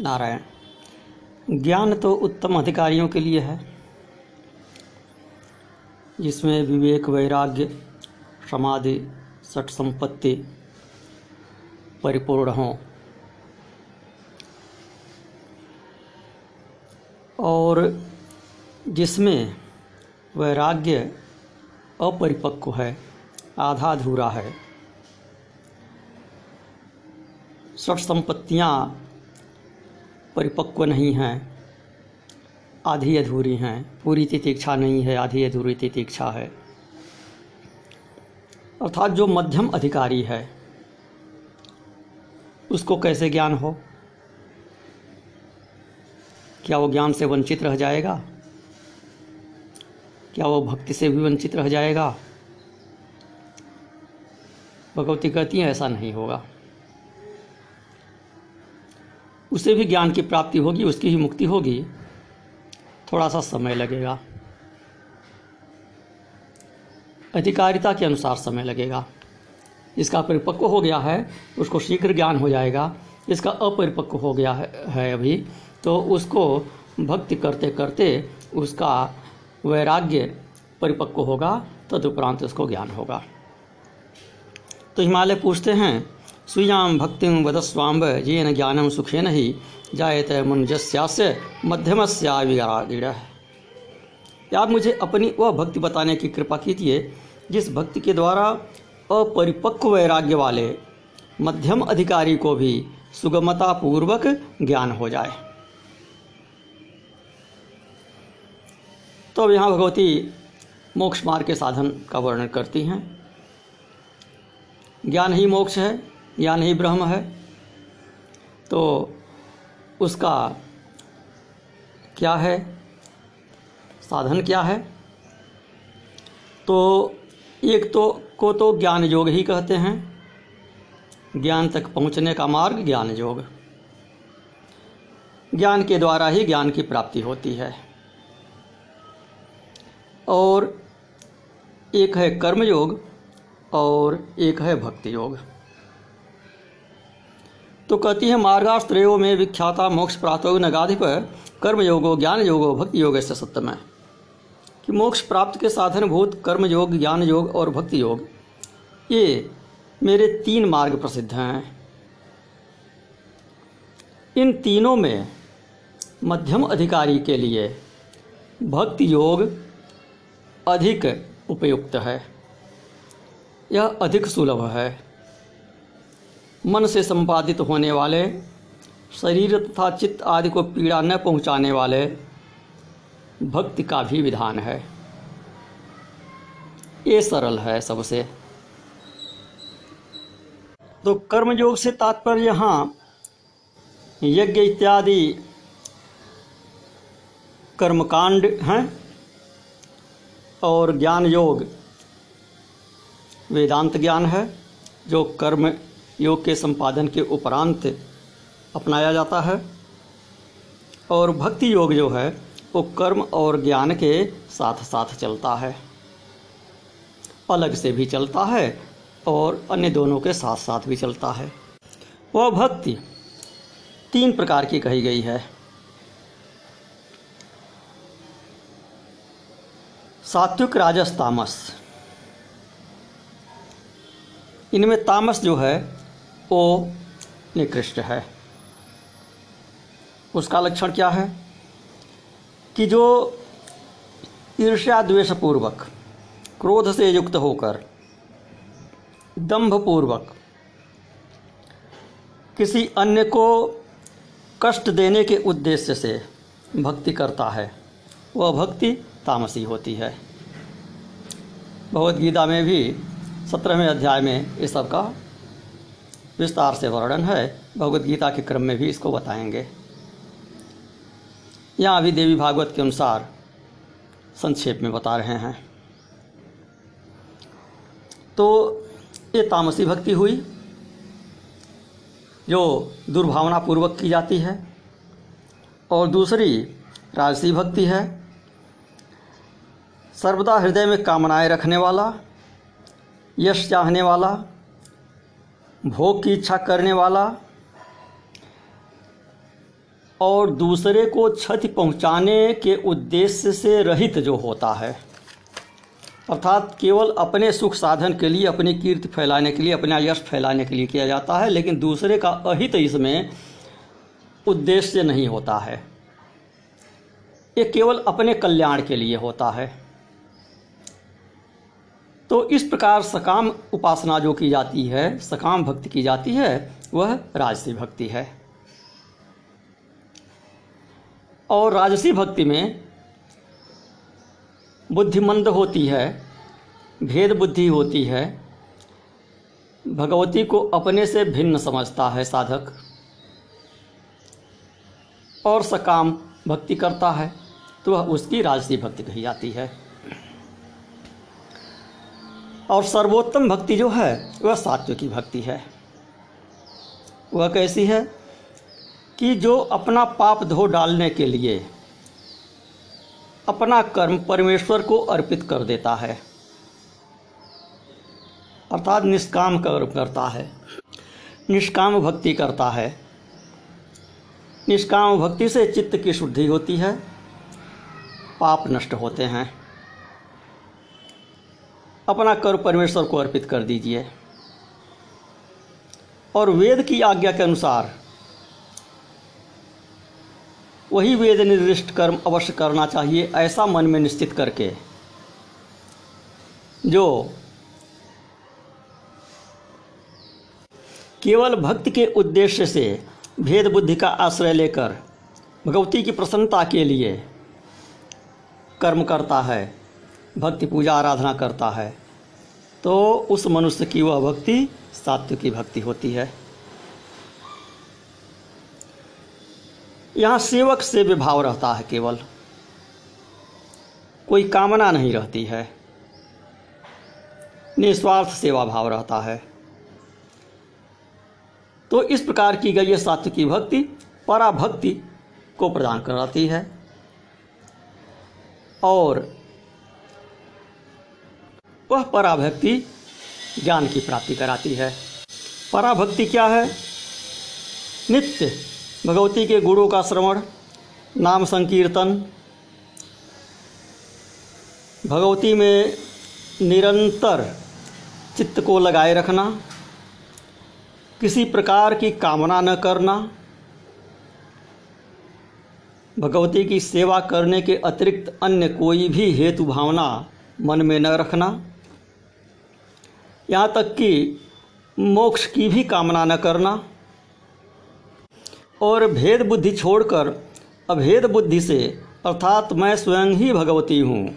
नारायण, ज्ञान तो उत्तम अधिकारियों के लिए है, जिसमें विवेक, वैराग्य, समाधि सठ संपत्ति परिपूर्ण हों। और जिसमें वैराग्य अपरिपक्व है आधा अधूरा है सठ संपत्तियाँ परिपक्व नहीं हैं। आधी अधूरी हैं। पूरी तितिक्षा नहीं है। आधी अधूरी तितिक्षा है। अर्थात जो मध्यम अधिकारी है, उसको कैसे ज्ञान हो? क्या वो ज्ञान से वंचित रह जाएगा? क्या वो भक्ति से भी वंचित रह जाएगा? भगवती कहती हैं, ऐसा नहीं होगा। उसे भी ज्ञान की प्राप्ति होगी उसकी ही मुक्ति होगी। थोड़ा सा समय लगेगा। अधिकारिता के अनुसार समय लगेगा। इसका परिपक्व हो गया है उसको शीघ्र ज्ञान हो जाएगा। इसका अपरिपक्व हो गया है, अभी। तो उसको भक्ति करते करते उसका वैराग्य परिपक्व होगा तदुपरांत उसको ज्ञान होगा। तो हिमालय पूछते हैं सुयाम भक्ति वदस्वाम्ब येन ज्ञानम सुखेन ही जायते मुंजस्यास्य मध्यमस्याविरागिड़ आप मुझे अपनी वह भक्ति बताने की कृपा कीजिए जिस भक्ति के द्वारा अपरिपक्व वैराग्य वाले मध्यम अधिकारी को भी सुगमता पूर्वक ज्ञान हो जाए। तो अब यहाँ भगवती मोक्ष मार्ग के साधन का वर्णन करती हैं। ज्ञान ही मोक्ष है ज्ञान ही ब्रह्म है तो उसका क्या है? साधन क्या है? तो एक तो को तो ज्ञान योग ही कहते हैं। ज्ञान तक पहुँचने का मार्ग ज्ञान योग। ज्ञान के द्वारा ही ज्ञान की प्राप्ति होती है। और एक है कर्म योग और एक है भक्ति योग। तो कहती है मार्गास्त्रो में विख्याता मोक्ष प्राप्त नगाधिप कर्म योगो ज्ञान योगो भक्ति योग से सत्य है। कि मोक्ष प्राप्त के साधन भूत कर्म योग ज्ञान योग और भक्ति योग ये मेरे तीन मार्ग प्रसिद्ध हैं। इन तीनों में मध्यम अधिकारी के लिए भक्ति योग अधिक उपयुक्त है। यह अधिक सुलभ है। मन से संपादित होने वाले, शरीर तथा चित्त आदि को पीड़ा न पहुँचाने वाले भक्ति का भी विधान है। ये सरल है सबसे। तो कर्मयोग से तात्पर्य यहाँ, यज्ञ इत्यादि कर्मकांड हैं और ज्ञान योग वेदांत ज्ञान है, जो कर्म योग के संपादन के उपरांत अपनाया जाता है। और भक्ति योग जो है, वो कर्म और ज्ञान के साथ साथ चलता है। अलग से भी चलता है और अन्य दोनों के साथ साथ भी चलता है। वह भक्ति तीन प्रकार की कही गई है। सात्विक राजस तामस। इनमें तामस जो है वो निकृष्ट है। उसका लक्षण क्या है? कि जो ईर्ष्या द्वेषपूर्वक, क्रोध से युक्त होकर, दंभपूर्वक, किसी अन्य को कष्ट देने के उद्देश्य से भक्ति करता है, वह भक्ति तामसी होती है। भगवद गीता में भी सत्रहवें अध्याय में इस सब का विस्तार से वर्णन है। भगवद गीता के क्रम में भी इसको बताएँगे। यहाँ अभी देवी भागवत के अनुसार संक्षेप में बता रहे हैं। तो ये तामसी भक्ति हुई, जो दुर्भावना पूर्वक की जाती है, और दूसरी राजसी भक्ति है, सर्वदा हृदय में कामनाएँ रखने वाला, यश चाहने वाला भोग की इच्छा करने वाला और दूसरे को क्षति पहुँचाने के उद्देश्य से रहित जो होता है। अर्थात केवल अपने सुख साधन के लिए, अपनी कीर्ति फैलाने के लिए, अपना यश फैलाने के लिए किया जाता है, लेकिन दूसरे का अहित इसमें उद्देश्य नहीं होता है। ये केवल अपने कल्याण के लिए होता है। तो इस प्रकार सकाम उपासना जो की जाती है, सकाम भक्ति की जाती है, वह राजसी भक्ति है। और राजसी भक्ति में बुद्धिमंद होती है, भेद बुद्धि होती है, भगवती को अपने से भिन्न समझता है साधक, और सकाम भक्ति करता है तो वह उसकी राजसी भक्ति कही जाती है। और सर्वोत्तम भक्ति जो है, वह सात्विक की भक्ति है। वह कैसी है कि जो अपना पाप धो डालने के लिए अपना कर्म परमेश्वर को अर्पित कर देता है, अर्थात निष्काम कर्म करता है, निष्काम भक्ति करता है। निष्काम भक्ति से चित्त की शुद्धि होती है, पाप नष्ट होते हैं। अपना कर्म परमेश्वर को अर्पित कर दीजिए। और वेद की आज्ञा के अनुसार, वही वेद निर्दिष्ट कर्म अवश्य करना चाहिए, ऐसा मन में निश्चित करके, जो केवल भक्त के उद्देश्य से भेद बुद्धि का आश्रय लेकर, भगवती की प्रसन्नता के लिए कर्म करता है भक्ति पूजा आराधना करता है तो उस मनुष्य की वह भक्ति सात्विक की भक्ति होती है। यहाँ सेवक से विभाव रहता है केवल। कोई कामना नहीं रहती है। निस्वार्थ सेवा भाव रहता है। तो इस प्रकार की गई सात्व की भक्ति पराभक्ति को प्रदान कराती है। और वह पराभक्ति ज्ञान की प्राप्ति कराती है। पराभक्ति क्या है? नित्य भगवती के गुणों का श्रवण, नाम संकीर्तन। भगवती में निरंतर चित्त को लगाए रखना, किसी प्रकार की कामना न करना, भगवती की सेवा करने के अतिरिक्त अन्य कोई भी हेतु भावना मन में न रखना। यहाँ तक कि मोक्ष की भी कामना न करना और भेद बुद्धि छोड़कर अभेद बुद्धि से, अर्थात मैं स्वयं ही भगवती हूँ।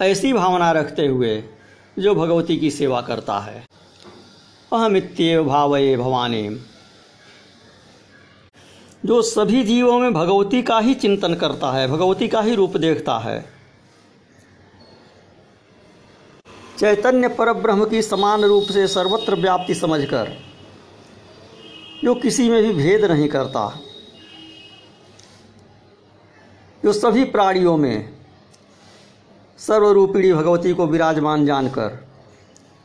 ऐसी भावना रखते हुए जो भगवती की सेवा करता है। अहमित्यव भावये भवानी। जो सभी जीवों में भगवती का ही चिंतन करता है, भगवती का ही रूप देखता है चैतन्य पर ब्रह्म की समान रूप से सर्वत्र व्याप्ति समझकर जो किसी में भी भेद नहीं करता। जो सभी प्राणियों में सर्वरूपिणी भगवती को विराजमान जानकर,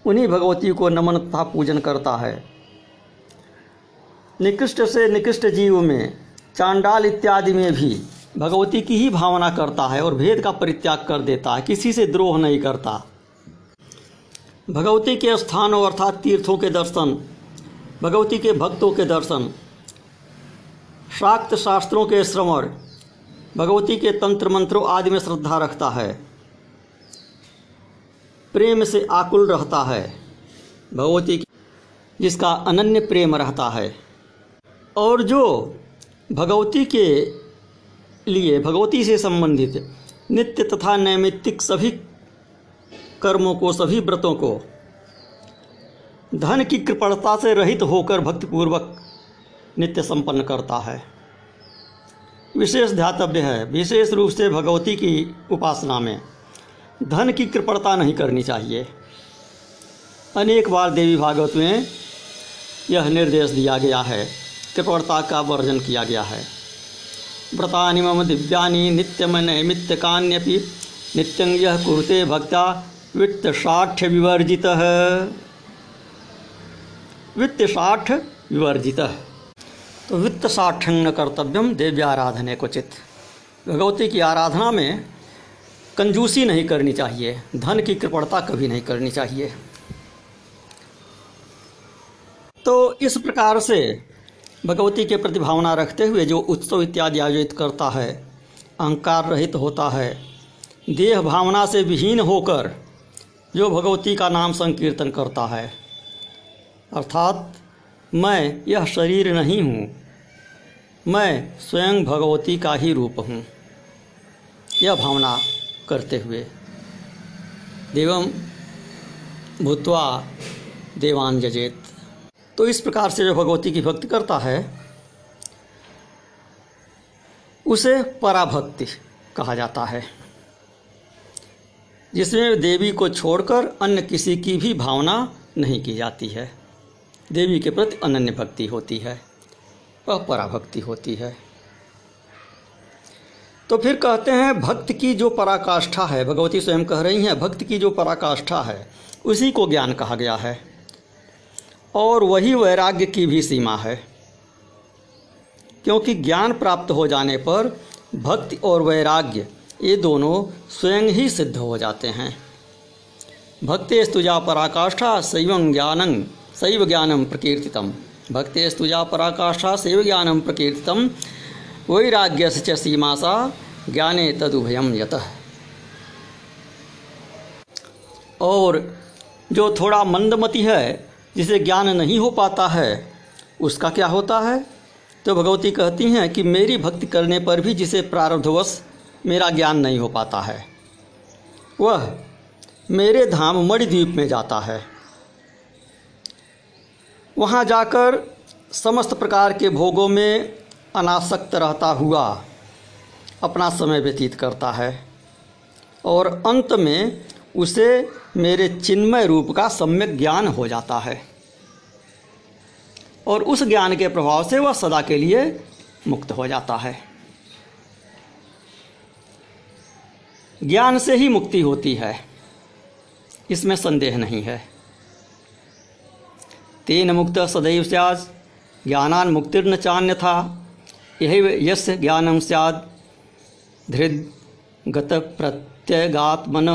उन्हीं भगवती को नमन तथा पूजन करता है। निकृष्ट से निकृष्ट जीव में चांडाल इत्यादि में भी भगवती की ही भावना करता है और भेद का परित्याग कर देता है, किसी से द्रोह नहीं करता। भगवती के स्थानों अर्थात तीर्थों के दर्शन, भगवती के भक्तों के दर्शन, शाक्त शास्त्रों के श्रवण, भगवती के तंत्र मंत्रों आदि में श्रद्धा रखता है। प्रेम से आकुल रहता है भगवती जिसका अनन्य प्रेम रहता है। और जो भगवती के लिए, भगवती से संबंधित नित्य तथा नैमित्तिक सभी कर्मों को, सभी व्रतों को। धन की कृपणता से रहित होकर भक्तिपूर्वक नित्य संपन्न करता है। विशेष ध्यातव्य है, विशेष रूप से भगवती की उपासना में। धन की कृपणता नहीं करनी चाहिए। अनेक बार देवी भागवत में यह निर्देश दिया गया है। कृपणता का वर्जन किया गया है। व्रतानि मम दिव्यानि नित्यम नैमित्तकान्यपि नित्यं यह कुरुते भक्ता वित्त साठ विवर्जित। वित्त साठ विवर्जित तो वित्त साठ्यंग न कर्तव्यम देव्याराधने क्वचित। भगवती की आराधना में कंजूसी नहीं करनी चाहिए, धन की कृपणता कभी नहीं करनी चाहिए। तो इस प्रकार से भगवती के प्रति भावना रखते हुए जो उत्सव इत्यादि आयोजित करता है, अहंकार रहित होता है, देह भावना से विहीन होकर जो भगवती का नाम संकीर्तन करता है। अर्थात, मैं यह शरीर नहीं हूँ, मैं स्वयं भगवती का ही रूप हूँ, यह भावना करते हुए। देवम भूतवा देवान जजेत। तो इस प्रकार से जो भगवती की भक्ति करता है, उसे पराभक्ति कहा जाता है। जिसमें देवी को छोड़कर अन्य किसी की भी भावना नहीं की जाती है। देवी के प्रति अनन्य भक्ति होती है, वह पराभक्ति होती है। तो फिर कहते हैं, भक्त की जो पराकाष्ठा है, भगवती स्वयं कह रही हैं, भक्त की जो पराकाष्ठा है, उसी को ज्ञान कहा गया है। और वही वैराग्य की भी सीमा है। क्योंकि ज्ञान प्राप्त हो जाने पर भक्ति और वैराग्य ये दोनों स्वयं ही सिद्ध हो जाते हैं। भक्ति स्तुजा पराकाष्ठा शैव ज्ञानं शैव ज्ञानम प्रकीर्तितम। भक्ति स्तुजा पराकाष्ठा शैव ज्ञानम प्रकीर्तितम। वैराग्य च सीमा सा ज्ञाने तदुभयम यतः। और जो थोड़ा मंदमति है, जिसे ज्ञान नहीं हो पाता है, उसका क्या होता है? तो भगवती कहती हैं कि मेरी भक्ति करने पर भी जिसे प्रारब्धवश मेरा ज्ञान नहीं हो पाता है। वह मेरे धाम मणिद्वीप में जाता है। वहाँ जाकर समस्त प्रकार के भोगों में अनासक्त रहता हुआ अपना समय व्यतीत करता है और अंत में उसे मेरे चिन्मय रूप का सम्यक ज्ञान हो जाता है। और उस ज्ञान के प्रभाव से वह सदा के लिए मुक्त हो जाता है। ज्ञान से ही मुक्ति होती है। इसमें संदेह नहीं है। तेन मुक्त सदैव स्याज ज्ञानान मुक्तिर्न चान्य था यही यश ज्ञानम स्याद धृद गत प्रत्यगात्मन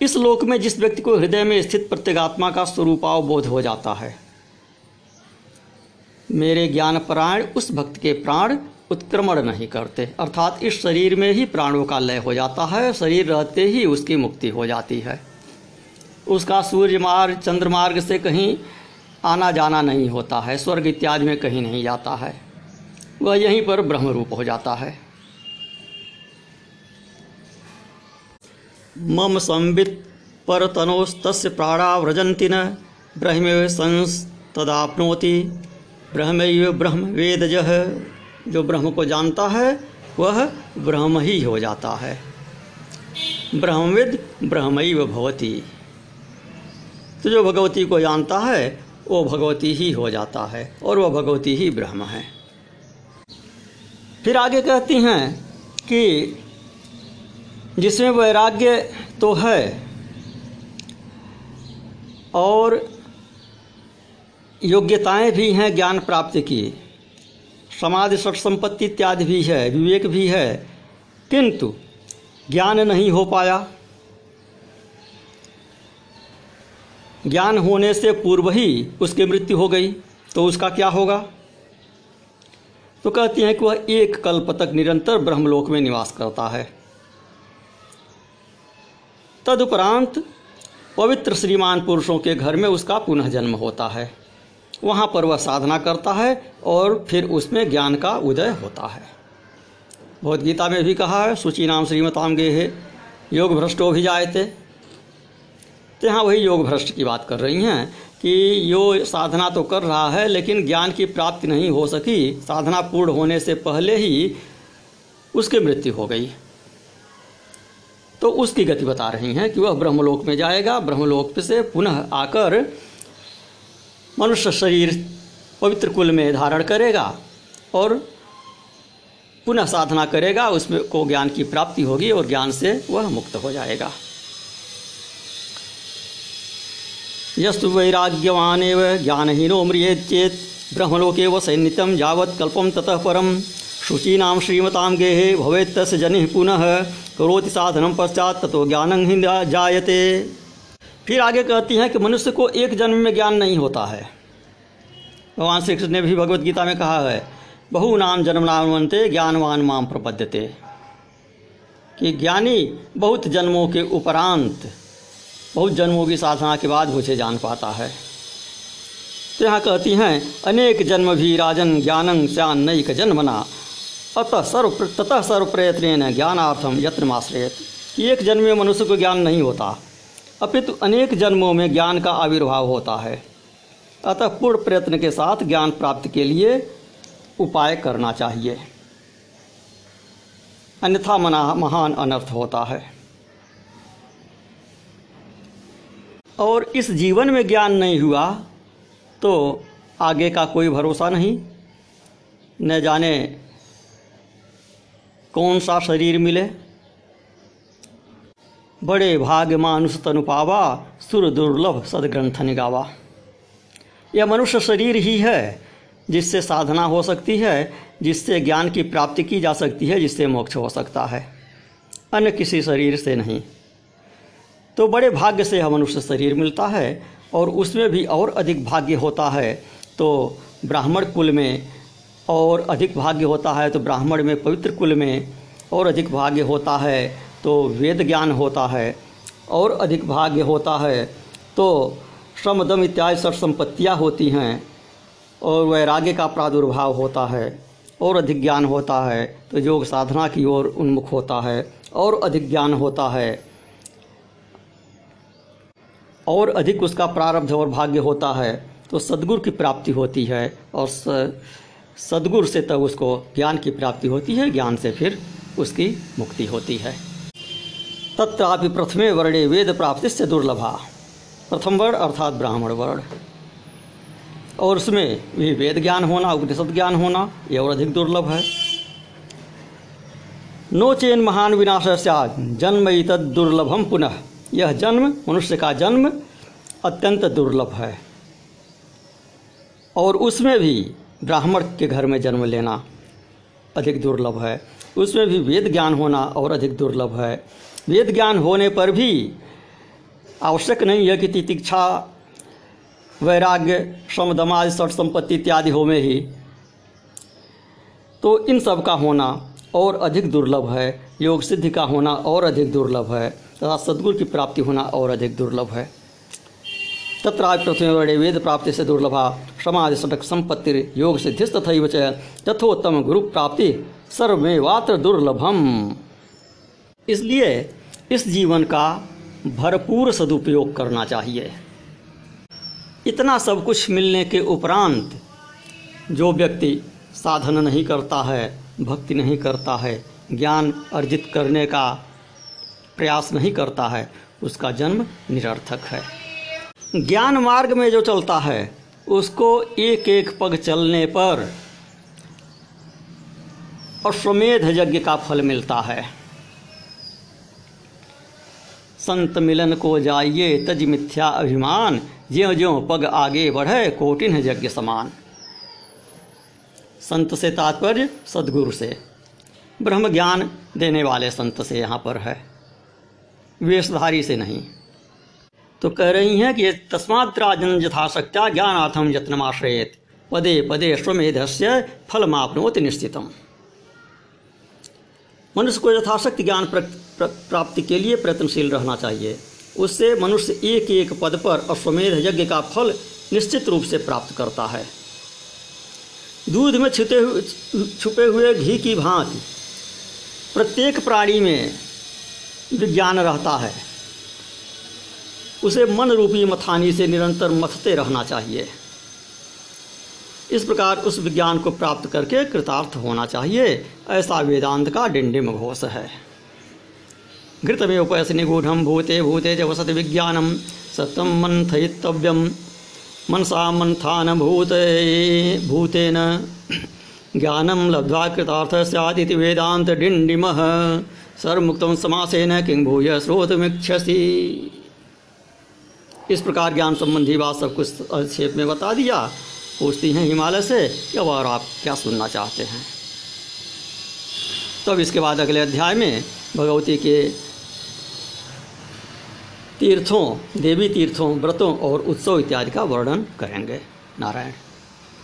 इस लोक में जिस व्यक्ति को हृदय में स्थित प्रत्यगात्मा का स्वरूपावबोध हो जाता है, मेरे ज्ञान प्राण उस भक्त के प्राण उत्क्रमण नहीं करते। अर्थात इस शरीर में ही प्राणों का लय हो जाता है, शरीर रहते ही उसकी मुक्ति हो जाती है। उसका सूर्य मार्ग चंद्रमार्ग से कहीं आना जाना नहीं होता है, स्वर्ग इत्यादि में कहीं नहीं जाता है। वह यहीं पर ब्रह्म रूप हो जाता है। मम संवित परतनोस्त प्राणा व्रजंति न, ब्रह्म संस्तदापनोति ब्रह्म ब्रह्म वेदज जो ब्रह्म को जानता है, वह ब्रह्म ही हो जाता है। ब्रह्मविद ब्रह्मैव भवती। तो जो भगवती को जानता है, वो भगवती ही हो जाता है और वह भगवती ही ब्रह्म है। फिर आगे कहती हैं कि जिसमें वैराग्य तो है और योग्यताएँ भी हैं ज्ञान प्राप्ति की समाधि, सठ संपत्ति इत्यादि भी है, विवेक भी है, किंतु ज्ञान नहीं हो पाया। ज्ञान होने से पूर्व ही उसकी मृत्यु हो गई तो उसका क्या होगा? तो कहती हैं कि वह एक कल्प तक निरंतर ब्रह्मलोक में निवास करता है। तदुपरांत पवित्र श्रीमान पुरुषों के घर में उसका पुनः जन्म होता है। वहाँ पर वह साधना करता है और फिर उसमें ज्ञान का उदय होता है। बहुत गीता में भी कहा है, सूची नाम श्रीमताम गे है योग भ्रष्टो भी जाए थे तो यहाँ वही योग भ्रष्ट की बात कर रही हैं कि यो साधना तो कर रहा है, लेकिन ज्ञान की प्राप्ति नहीं हो सकी। साधना पूर्ण होने से पहले ही उसकी मृत्यु हो गई। तो उसकी गति बता रही हैं कि वह ब्रह्मलोक में जाएगा, ब्रह्मलोक से पुनः आकर मनुष्य शरीर पवित्र कुल में धारण करेगा और पुनः साधना करेगा, उसमें को ज्ञान की प्राप्ति होगी और ज्ञान से वह मुक्त हो जाएगा। यस्तु वैराग्यवान एव ज्ञानहीनो म्रियेत ब्रह्मलोके वसे नित्यं यावत् कल्पम ततः परम शुचीनां श्रीमतां गेहे भवेत् तस्य जनिः पुनः करोति साधनं पश्चात ततो ज्ञानं ही जायते। फिर आगे कहती हैं कि मनुष्य को एक जन्म में ज्ञान नहीं होता है। भगवान श्री कृष्ण ने भी भगवत गीता में कहा है बहु नाम जन्म नामवंते ज्ञानवान माम प्रपद्यते। कि ज्ञानी बहुत जन्मों के उपरांत, बहुत जन्मों की साधना के बाद मुझे जान पाता है। तो यहाँ कहती हैं, अनेक जन्म भी राजन ज्ञानं स्यान नैक जन्मना, अतः सर्व ततः सर्व प्रयत्न ज्ञानार्थम यत्नमाश्रयत। कि एक जन्म में मनुष्य को ज्ञान नहीं होता। अपितु अनेक जन्मों में ज्ञान का आविर्भाव होता है। अतः पूर्ण प्रयत्न के साथ ज्ञान प्राप्ति के लिए उपाय करना चाहिए। अन्यथा मना, महान अनर्थ होता है। और इस जीवन में ज्ञान नहीं हुआ तो आगे का कोई भरोसा नहीं। न जाने कौन सा शरीर मिले बड़े भाग्य मानुष तनु पावा, सुर दुर्लभ सदग्रंथ निगावा। यह मनुष्य शरीर ही है, जिससे साधना हो सकती है, जिससे ज्ञान की प्राप्ति की जा सकती है, जिससे मोक्ष हो सकता है। अन्य किसी शरीर से नहीं। तो बड़े भाग्य से यह मनुष्य शरीर मिलता है, और उसमें भी और अधिक भाग्य होता है तो ब्राह्मण कुल में और अधिक भाग्य होता है तो ब्राह्मण में पवित्र कुल में और अधिक भाग्य होता है तो वेद ज्ञान होता है और अधिक भाग्य होता है तो श्रम दम इत्यादि सठ संपत्तियाँ होती हैं और वैराग्य का प्रादुर्भाव होता है और अधिक ज्ञान होता है तो योग साधना की ओर उन्मुख होता है और अधिक ज्ञान होता है। और अधिक उसका प्रारब्ध और भाग्य होता है तो सदगुरु की प्राप्ति होती है और सदगुरु से तब उसको ज्ञान की प्राप्ति होती है, ज्ञान से फिर उसकी मुक्ति होती है। तत्रापि प्रथमे वर्णे वेद प्राप्ति से दुर्लभा। प्रथम वर्ण अर्थात ब्राह्मण वर्ण। और उसमें भी वेद ज्ञान होना, उपनिषद ज्ञान होना, यह और अधिक दुर्लभ है। नो चेन महान विनाश जन्म तद दुर्लभम पुनः। यह जन्म, मनुष्य का जन्म, अत्यंत दुर्लभ है। और उसमें भी ब्राह्मण के घर में जन्म लेना अधिक दुर्लभ है। उसमें भी वेद ज्ञान होना और अधिक दुर्लभ है। वेद ज्ञान होने पर भी आवश्यक नहीं है कि तितिक्षा, वैराग्य श्रमदमादि सठ संपत्ति इत्यादि हो में ही। तो इन सब का होना और अधिक दुर्लभ है। योग सिद्धि का होना और अधिक दुर्लभ है। तथा सदगुरु की प्राप्ति होना और अधिक दुर्लभ है। तत्राज प्रथम वर्णे वेद प्राप्ति से दुर्लभा समाज सटक संपत्ति योग सिद्धि तथा तथोत्तम गुरु प्राप्ति सर्वमेवात्र दुर्लभम। इसलिए इस जीवन का भरपूर सदुपयोग करना चाहिए। इतना सब कुछ मिलने के उपरांत जो व्यक्ति साधन नहीं करता है, भक्ति नहीं करता है, ज्ञान अर्जित करने का प्रयास नहीं करता है, उसका जन्म निरर्थक है। ज्ञान मार्ग में जो चलता है, उसको एक एक पग चलने पर अश्वमेध यज्ञ का फल मिलता है। संत मिलन को जाइए तज मिथ्या अभिमान। ज्यो ज्यो पग आगे बढ़े, कोटिन यज्ञ समान। संत से तात्पर्य, सदगुरु से। ब्रह्म ज्ञान देने वाले संत से यहाँ पर है। वेशधारी से नहीं। तो कह रही हैं कि तस्मात् राजन यथाशक्त्या ज्ञानाथम यत्नमाश्रयेत। पदे पदे अश्वमेधस्य फलमापनोति निश्चितम। मनुष्य को यथाशक्ति ज्ञान प्राप्ति के लिए प्रयत्नशील रहना चाहिए। उससे मनुष्य एक एक पद पर अश्वमेध यज्ञ का फल निश्चित रूप से प्राप्त करता है। दूध में छुपे हुए छुपे हुए घी की भांति प्रत्येक प्राणी में विज्ञान रहता है। उसे मन रूपी मथानी से निरंतर मथते रहना चाहिए। इस प्रकार उस विज्ञान को प्राप्त करके कृतार्थ होना चाहिए। ऐसा वेदांत का डिंडिम घोष है। घृतवे उपयस निगूढं भूते भूते च वसति विज्ञानं सत्वं मन्थयितव्यं मनसा मन्थानभूते भूतेन। ज्ञानं लब्ध्वा कृतार्थः स्यादिति वेदान्तडिण्डिमः सर्वमुक्तं समासेन किं भूय स्रोतमिक्षसि इस प्रकार ज्ञान संबंधी बात सब कुछ संक्षेप में बता दिया। पूछती हैं हिमालय से अब और आप क्या सुनना चाहते हैं? तब तो इसके बाद अगले अध्याय में भगवती के तीर्थों देवी तीर्थों व्रतों और उत्सव इत्यादि का वर्णन करेंगे। नारायण।